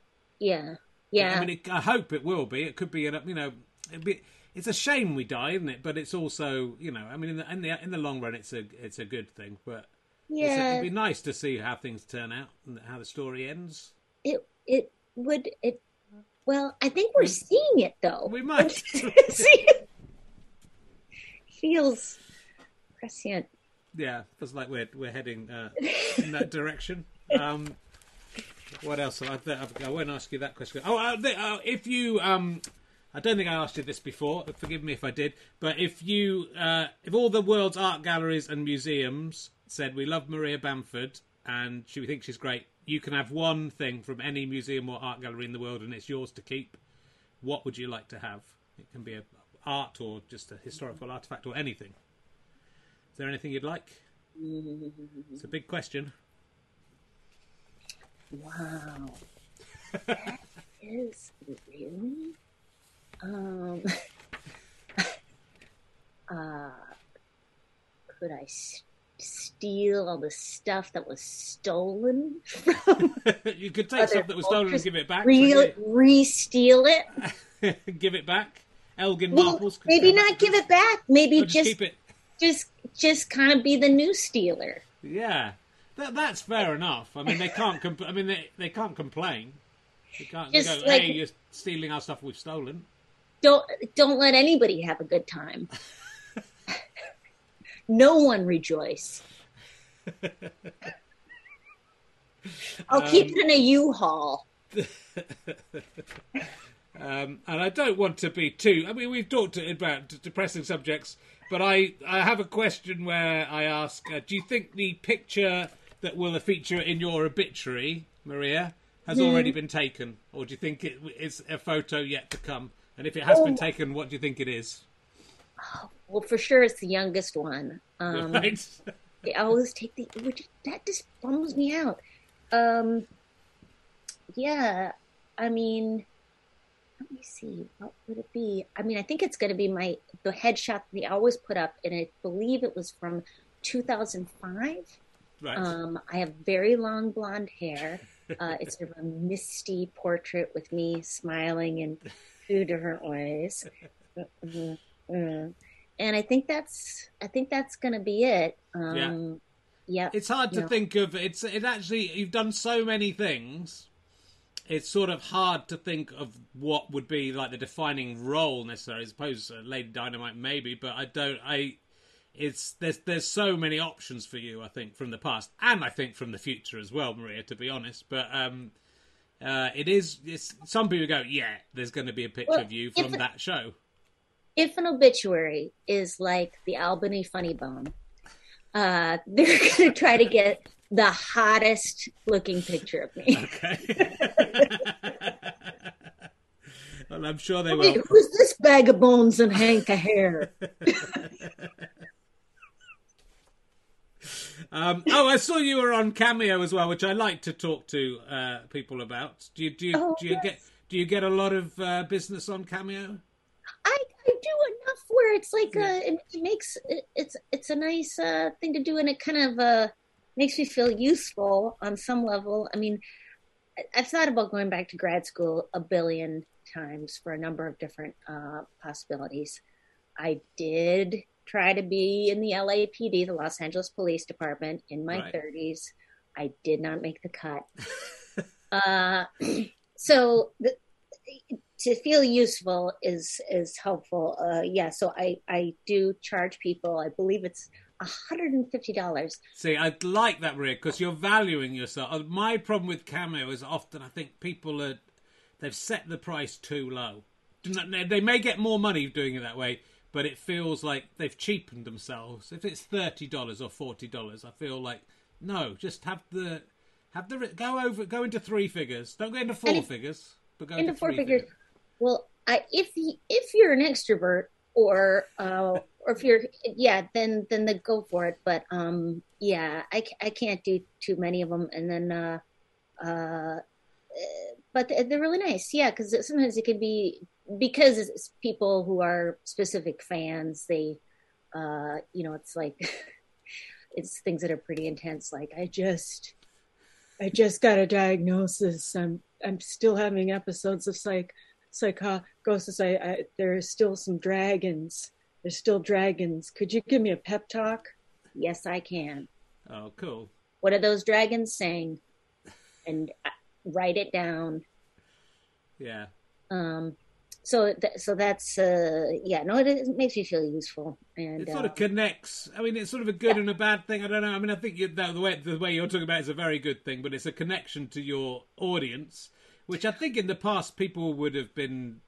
yeah, yeah. I mean, it, I hope it will be. It could be, you know, it'd be, it's a shame we die, isn't it? But it's also, you know, I mean, in the in the, in the long run, it's a it's a good thing. But yeah. it'd be nice to see how things turn out and how the story ends. it it would it well i think we're seeing it though We might. See it? feels prescient Yeah, feels like we're we're heading uh, in that direction. Um, what else? I, I won't ask you that question. Oh, uh, uh, if you, um, I don't think I asked you this before. Forgive me if I did. But if you, uh, if all the world's art galleries and museums said we love Maria Bamford and she we think she's great, you can have one thing from any museum or art gallery in the world and it's yours to keep. What would you like to have? It can be a art or just a historical artifact or anything. Is there anything you'd like? It's a big question. wow that is really um uh could i s- steal all the stuff that was stolen from you could take stuff that was stolen and give it back. Re- re-steal it give it back. Elgin well, Marbles. could maybe not give it back maybe just just keep it. just just kind of be the new stealer. Yeah, that, that's fair enough. I mean, they can't. I mean, they they can't complain. They can't they go, like- "Hey, you're stealing our stuff we've stolen." Don't don't let anybody have a good time. no one rejoice. I'll keep it in a U-Haul. Um, and I don't want to be too. I mean, we've talked about depressing subjects, but I, I have a question where I ask: uh, Do you think the picture that will feature in your obituary, Maria, has already been taken, or do you think it is a photo yet to come? And if it has been taken, what do you think it is? Well, for sure, it's the youngest one. Um, right? I always take the which that just bums me out. Um, yeah, I mean, let me see, what would it be? I mean, I think it's going to be my the headshot that they always put up, and I believe it was from 2005. right. Um, I have very long blonde hair. Uh, it's sort of a misty portrait with me smiling in two different ways. Mm, mm. And I think that's I think that's going to be it. Um, yeah. It's hard to Yeah. think of. It's it actually. You've done so many things. It's sort of hard to think of what would be like the defining role necessarily. I suppose uh, Lady Dynamite maybe, but I don't. I. it's there's there's so many options for you. I think from the past, and I think from the future as well, Maria. To be honest, but um, uh, it is. It's, some people go, yeah, there's going to be a picture Well, of you from that show. if an obituary is like the Albany Funny Bone, uh, they're going to try to get the hottest looking picture of me. Okay. well, I'm sure they Wait, will. who's this bag of bones and hank of hair? Um, oh, I saw you were on Cameo as well, which I like to talk to uh, people about. Do you do you, Oh, do you yes. get do you get a lot of uh, business on Cameo? I, I do enough where it's like a, it, it makes it, it's it's a nice uh, thing to do, and it kind of uh, makes me feel useful on some level. I mean, I've thought about going back to grad school a billion times for a number of different uh, possibilities. I did try to be in the LAPD, the Los Angeles Police Department, in my Right. 30s. I did not make the cut. uh, so the, to feel useful is is helpful. Uh, yeah, so I I do charge people. I believe it's hundred and fifty dollars. See, I like that, Maria, because you're valuing yourself. Uh, My problem with Cameo is often I think people are they've set the price too low. They may get more money doing it that way, but it feels like they've cheapened themselves. If it's thirty dollars or forty dollars, I feel like no, just have the have the go over go into three figures. Don't go into four if- figures, but go into into four three figures. Well, I, if y- if you're an extrovert or uh, or if you're yeah, then then the go for it. But um, yeah, I, I can't do too many of them, and then uh, uh, but they're really nice. Yeah, because sometimes it can be because it's people who are specific fans. They, uh, you know, it's like it's things that are pretty intense. Like I just, I just got a diagnosis. I'm I'm still having episodes of psych psychosis. I, I there are still some dragons. There's still dragons. Could you give me a pep talk? Yes, I can. Oh, cool. What are those dragons saying? And uh, write it down. Yeah. Um, so th- so that's uh, yeah. No, it, it makes me feel useful. And It sort uh, of connects. I mean, it's sort of a good and a bad thing. I don't know. I mean, I think you, the, the way the way you're talking about it is a very good thing, but it's a connection to your audience, which I think in the past people would have been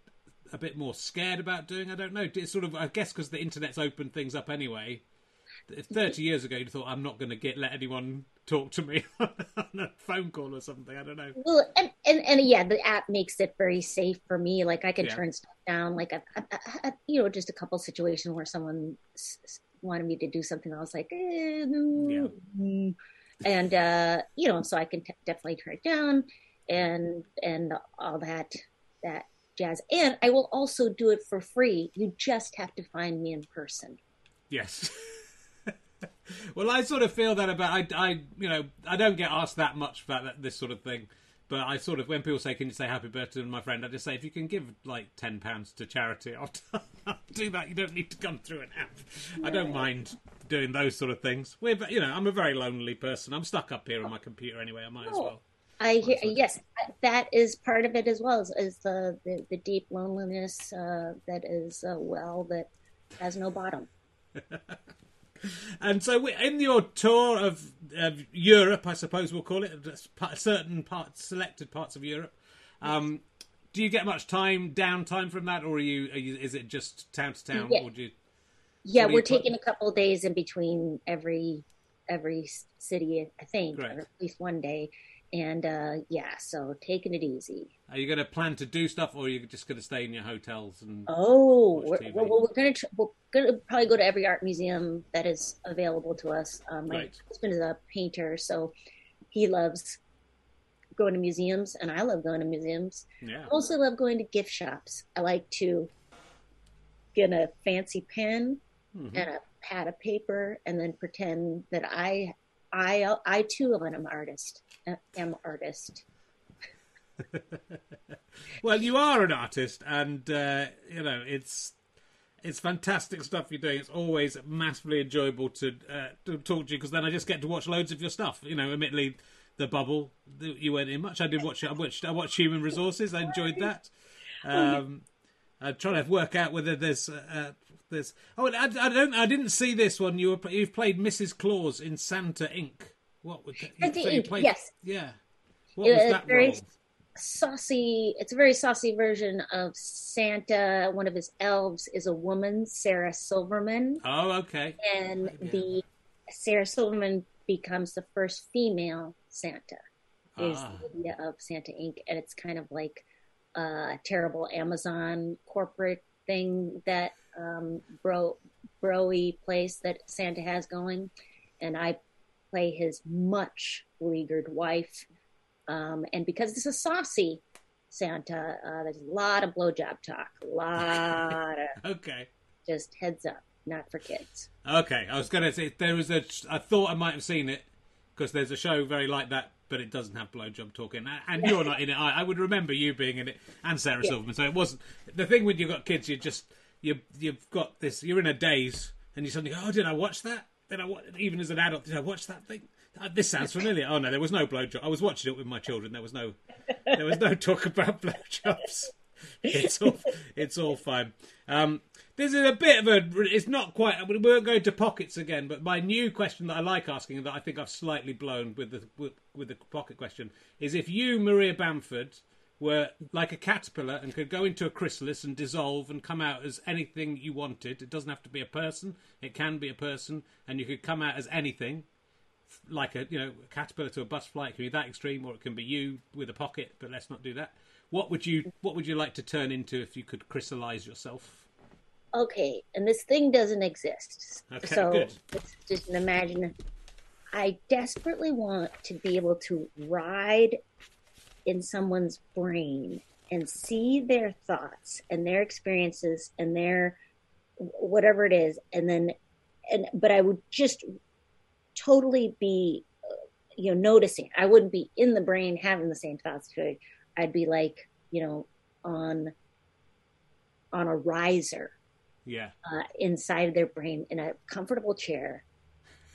a bit more scared about doing. I don't know. It's sort of, I guess, because the internet's opened things up anyway. If Thirty years ago, you thought I'm not going to get let anyone talk to me on a phone call or something. I don't know. Well, and, and and yeah, the app makes it very safe for me. Like I can Yeah. turn stuff down. Like I, I, I, you know, just a couple situations where someone s- wanted me to do something. I was like, eh, no. mm. and uh, you know, so I can t- definitely turn it down, and and all that that jazz. And I will also do it for free. You just have to find me in person. Yes. well, I sort of feel that about I, I, you know, I don't get asked that much about that, this sort of thing, but I sort of when people say, "Can you say happy birthday to my friend?" I just say, if you can give like ten pounds to charity, I'll, I'll do that. You don't need to come through an app. I don't mind doing those sort of things. We're, you know, I'm a very lonely person. I'm stuck up here on my computer anyway. I might as well. I hear yes, that is part of it as well as, as the, the the deep loneliness uh, that is a well that has no bottom. And so, in your tour of, of Europe, I suppose we'll call it, certain parts, selected parts of Europe, um, do you get much time, downtime from that, or are you, are you is it just town to town, Yeah. or do you? Yeah, we're put- taking a couple of days in between every every city, I think, Great. or at least one day. And uh, yeah, so taking it easy. Are you going to plan to do stuff, or are you just going to stay in your hotels and? Oh, we're, well, we're gonna tr- we're gonna probably go to every art museum that is available to us. Um, my Right. husband is a painter, so he loves going to museums, and I love going to museums. Yeah. I also love going to gift shops. I like to get a fancy pen Mhm. and a pad of paper, and then pretend that I, I, I too am an artist. Am artist. Well, you are an artist, and uh, you know it's it's fantastic stuff you're doing. It's always massively enjoyable to uh, to talk to you because then I just get to watch loads of your stuff. You know, admittedly, the bubble that you went in much. I did watch it. I watched I watched Human Resources. I enjoyed that. Um, I'm trying to work out whether there's uh, there's. Oh, I, I don't. I didn't see this one. You were you've played Mrs. Claus in Santa Inc. What would that, Santa so you Inc., played- yes. Yeah. What was Uh, that very role? saucy. It's a very saucy version of Santa. One of his elves is a woman, Sarah Silverman, Oh, okay. and Yeah. the Sarah Silverman becomes the first female Santa. Is Ah. the idea of Santa Inc. and it's kind of like a terrible Amazon corporate thing that um, bro broy place that Santa has going, and I play his much beleaguered wife. Um, and because this is saucy Santa, uh, there's a lot of blowjob talk, a lot of Okay. just heads up, not for kids. Okay. I was going to say there was a. I thought I might have seen it because there's a show very like that, but it doesn't have blowjob talking. And you're not in it. I, I would remember you being in it and Sarah Yeah. Silverman. So it wasn't the thing when you've got kids. You just you you've got this. You're in a daze, and you suddenly go, "Oh, did I watch that? Did I watch?" Even as an adult, did I watch that thing? Uh, This sounds familiar. Oh no, there was no blowjob. I was watching it with my children. There was no, there was no talk about blowjobs. It's all, it's all fine. Um, this is a bit of a. It's not quite. We won't go to pockets again. But my new question that I like asking, that I think I've slightly blown with the with, with the pocket question, is if you, Maria Bamford, were like a caterpillar and could go into a chrysalis and dissolve and come out as anything you wanted. It doesn't have to be a person. It can be a person, and you could come out as anything like a you know a caterpillar to a butterfly. It can be that extreme, or it can be you with a pocket. But let's not do that. What would you What would you like to turn into if you could crystallize yourself? Okay, and this thing doesn't exist. Okay, so good. it's just an imagine. I desperately want to be able to ride in someone's brain and see their thoughts and their experiences and their whatever it is, and then and but I would just totally be uh, you know noticing. I wouldn't be in the brain having the same thoughts. I'd be like you know on on a riser Yeah, uh, inside of their brain in a comfortable chair,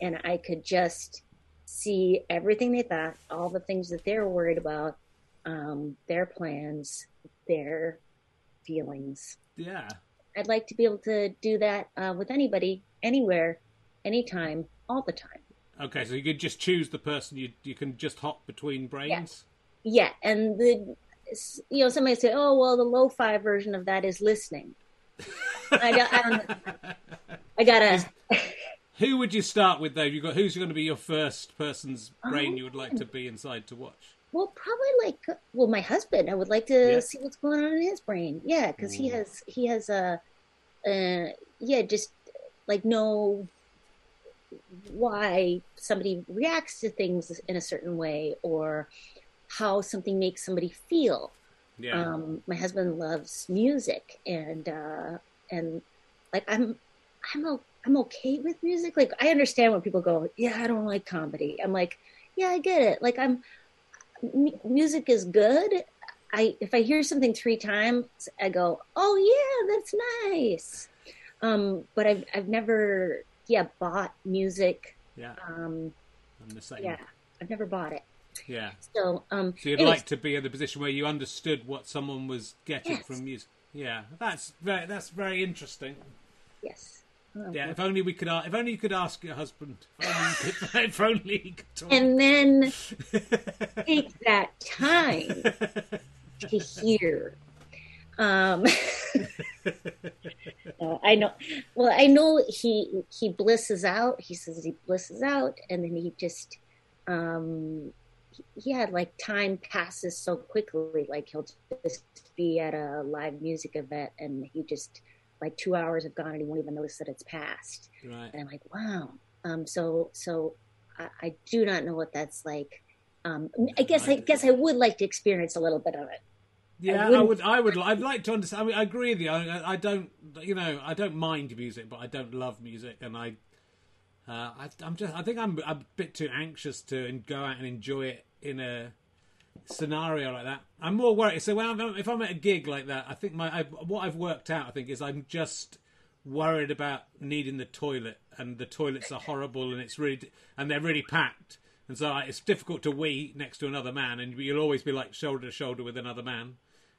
and I could just see everything they thought, all the things that they're worried about, um, their plans, their feelings. yeah. I'd like to be able to do that uh, with anybody, anywhere, anytime, all the time. Okay, so you could just choose the person. You you can just hop between brains. Yeah, and the you know somebody say, oh well, the lo-fi version of that is listening. I don't, I don't. I gotta. Who would you start with though? You got who's going to be your first person's Oh, brain you would like to be inside to watch? Well, probably like well, my husband. I would like to Yeah. see what's going on in his brain. Yeah, because he has he has a, uh, yeah, just like know why somebody reacts to things in a certain way or how something makes somebody feel. Yeah, Um, my husband loves music and uh, and like I'm I'm o- I'm okay with music. Like I understand when people go, yeah, I don't like comedy. I'm like, yeah, I get it. Like I'm m- music is good. I if I hear something three times, I go, oh yeah, that's nice. Um, but I've I've never yeah bought music. yeah. Um, I'm the same. yeah, I've never bought it. yeah. So um, So you'd anyways, like to be in the position where you understood what someone was getting Yes. from music. Yeah, that's very that's very interesting. yes. Um, Yeah, if only we could. a- If only you could ask your husband. If only, if only he could talk. and then take that time to hear. Um, I know. Well, I know he he blisses out. He says he blisses out, and then he just, um, had like time passes so quickly. Like he'll just be at a live music event, and he just like two hours have gone, and he won't even notice that it's passed. right. And I'm like, wow. Um, so so I, I do not know what that's like. Um, I guess I guess I would like to experience a little bit of it. Yeah, I, wouldn't- would. I would. I'd like to understand. I, mean, I agree with you. I, I don't. You know, I don't mind music, but I don't love music, and I. Uh, I I'm just. I think I'm a bit too anxious to go out and enjoy it in a scenario like that. I'm more worried. So I'm, if I'm at a gig like that, I think my I, what I've worked out. I think is I'm just worried about needing the toilet, and the toilets are horrible, and it's really and they're really packed, and so it's difficult to wee next to another man, and you'll always be like shoulder to shoulder with another man,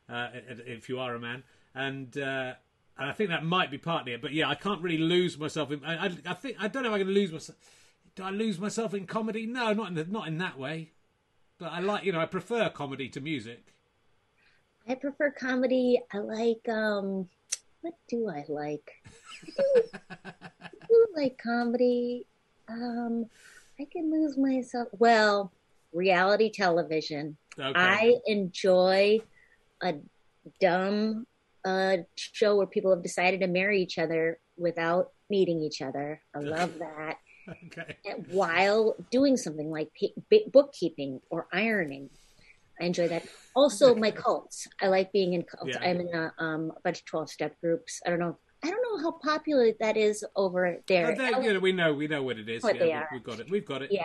uh, if you are a man, and uh, and I think that might be partly it. But yeah, I can't really lose myself in. I, I, I think I don't know if I can lose myself. Do I lose myself in comedy? No, not in the, not in that way. But I like you know I prefer comedy to music. I prefer comedy. I like um what do I like? I do, I do like comedy. Um I can lose myself. Well, reality television. Okay. I enjoy a dumb uh, show where people have decided to marry each other without meeting each other. I love that. Okay. While doing something like bookkeeping or ironing. I enjoy that. Also, my cults. I like being in cults. Yeah. I'm in a, um, a bunch of twelve step groups. I don't know. I don't know how popular that is over there. Oh, they- you know, we know we know what it is. What yeah, they we- are. We've got it. We've got it. yeah,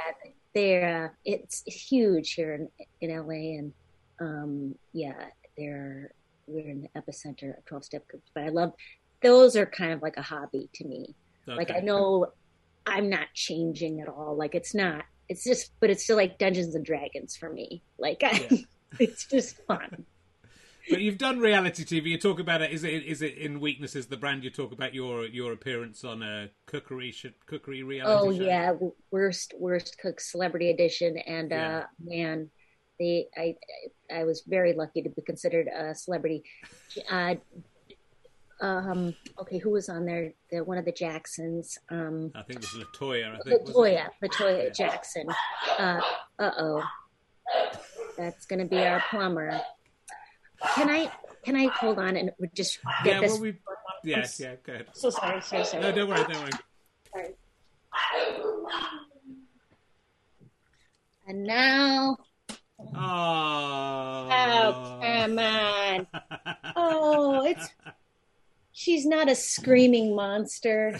they're uh, it's huge here in in LA, and um, yeah, they're we're in the epicenter of twelve step groups. But I love those are kind of like a hobby to me. Like I know I'm not changing at all. Like it's not. It's just, but it's still like Dungeons and Dragons for me. Like I, it's just fun. But you've done reality TV. You talk about it. Is it is it in Weakness Is the Brand? You talk about your your appearance on a cookery sh- cookery reality. Oh show. yeah, worst worst cook celebrity edition, and Yeah. uh, man, they I I I was very lucky to be considered a celebrity. Uh, um, okay, who was on there? The one of the Jacksons. Um, I think it was Latoya. I think. Latoya, Latoya Jackson. Uh oh, that's gonna be our plumber. Can I can I hold on and just get Yeah. this? Well, we. I'm Yeah. Yeah. Go ahead. So sorry, sorry, sorry. No, don't worry. Don't worry. Sorry. And now, Oh. oh come on! Oh, it's she's not a screaming monster.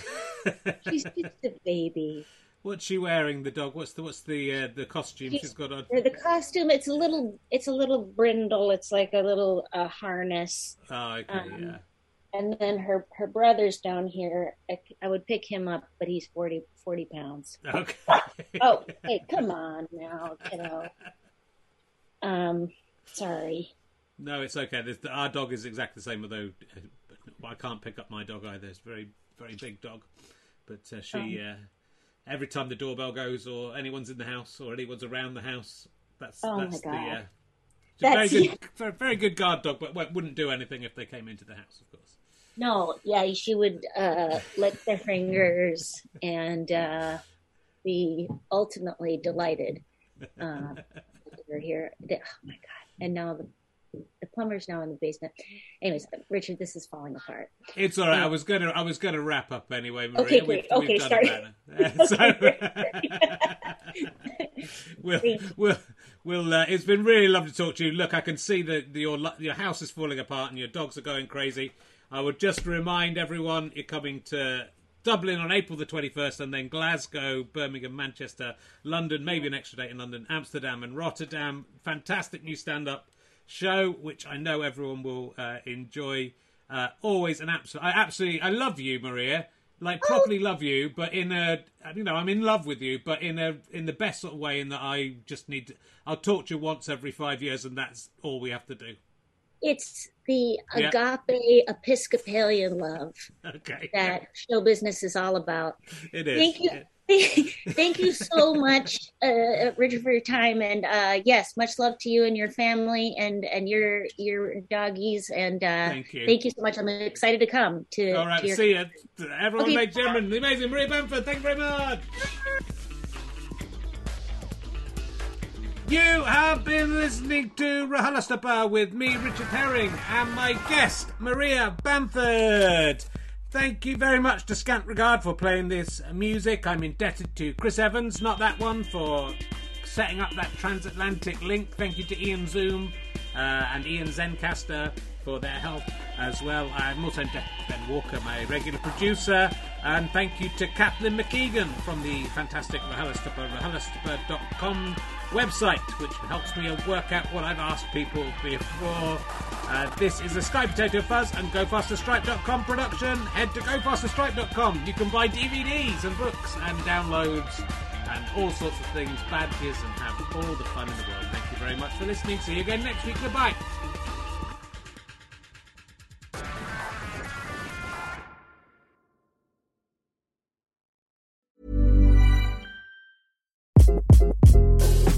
She's just a baby. What's she wearing? The dog. What's the what's the uh, the costume She's- she's got on? The costume, it's a little, it's a little brindle. It's like a little uh, harness. Oh, okay. um, yeah. And then her her brother's down here. I, I would pick him up, but he's 40, 40 pounds. Okay. Oh, hey, come on now, kiddo. Um, sorry. No, it's okay. There's, our dog is exactly the same, although I can't pick up my dog either. It's a very, very big dog. But uh, she, Oh. uh, every time the doorbell goes or anyone's in the house or anyone's around the house, that's Oh, that's the. Uh, a very good, very, very good guard dog, but wouldn't do anything if they came into the house, of course. No, yeah, she would uh, lick their fingers and uh, be ultimately delighted. Uh, we're here. Oh my god! And now the the plumber's now in the basement. Anyways, Richard, this is falling apart. It's all right. I was gonna, I was gonna wrap up anyway, Maria. Okay, We've- great. we've Okay, sorry. so, we'll, we'll, we'll, uh, it's been really lovely to talk to you. Look, I can see that your your house is falling apart and your dogs are going crazy. I would just remind everyone you're coming to Dublin on April the 21st, and then Glasgow, Birmingham, Manchester, London, maybe an extra date in London, Amsterdam, and Rotterdam. Fantastic new stand up show, which I know everyone will uh, enjoy. Uh, always an absolute. I absolutely. I love you, Maria. Like properly love you, but in a you know I'm in love with you, but in a in the best sort of way. In that I just need. To, I'll talk to you once every five years, and that's all we have to do. It's the Yeah. agape Episcopalian love Okay. that show business is all about. It is. Thank you. Thank you so much, uh, Richard, for your time, and uh, yes, much love to you and your family and and your your doggies. And uh, Thank you. Thank you so much. I'm excited to come to. All right, to your- see you. Everyone, Okay. ladies gentlemen, the amazing Maria Bamford. Thank you very much. You have been listening to RHLSTP with me, Richard Herring, and my guest, Maria Bamford. Thank you very much to Scant Regard for playing this music. I'm indebted to Chris Evans, not that one, for setting up that transatlantic link. Thank you to Ian Zoom uh, and Ian Zencastr for their help as well. I'm also indebted to Ben Walker, my regular producer. And thank you to Kathleen McKeegan from the fantastic RHLSTP, rhlstp.com website, which helps me work out what I've asked people before. Uh, this is a Sky Potato Fuzz and GoFasterStripe.com production. Head to GoFasterStripe.com. You can buy DVDs and books and downloads and all sorts of things, badges, and have all the fun in the world. Thank you very much for listening. See you again next week. Goodbye.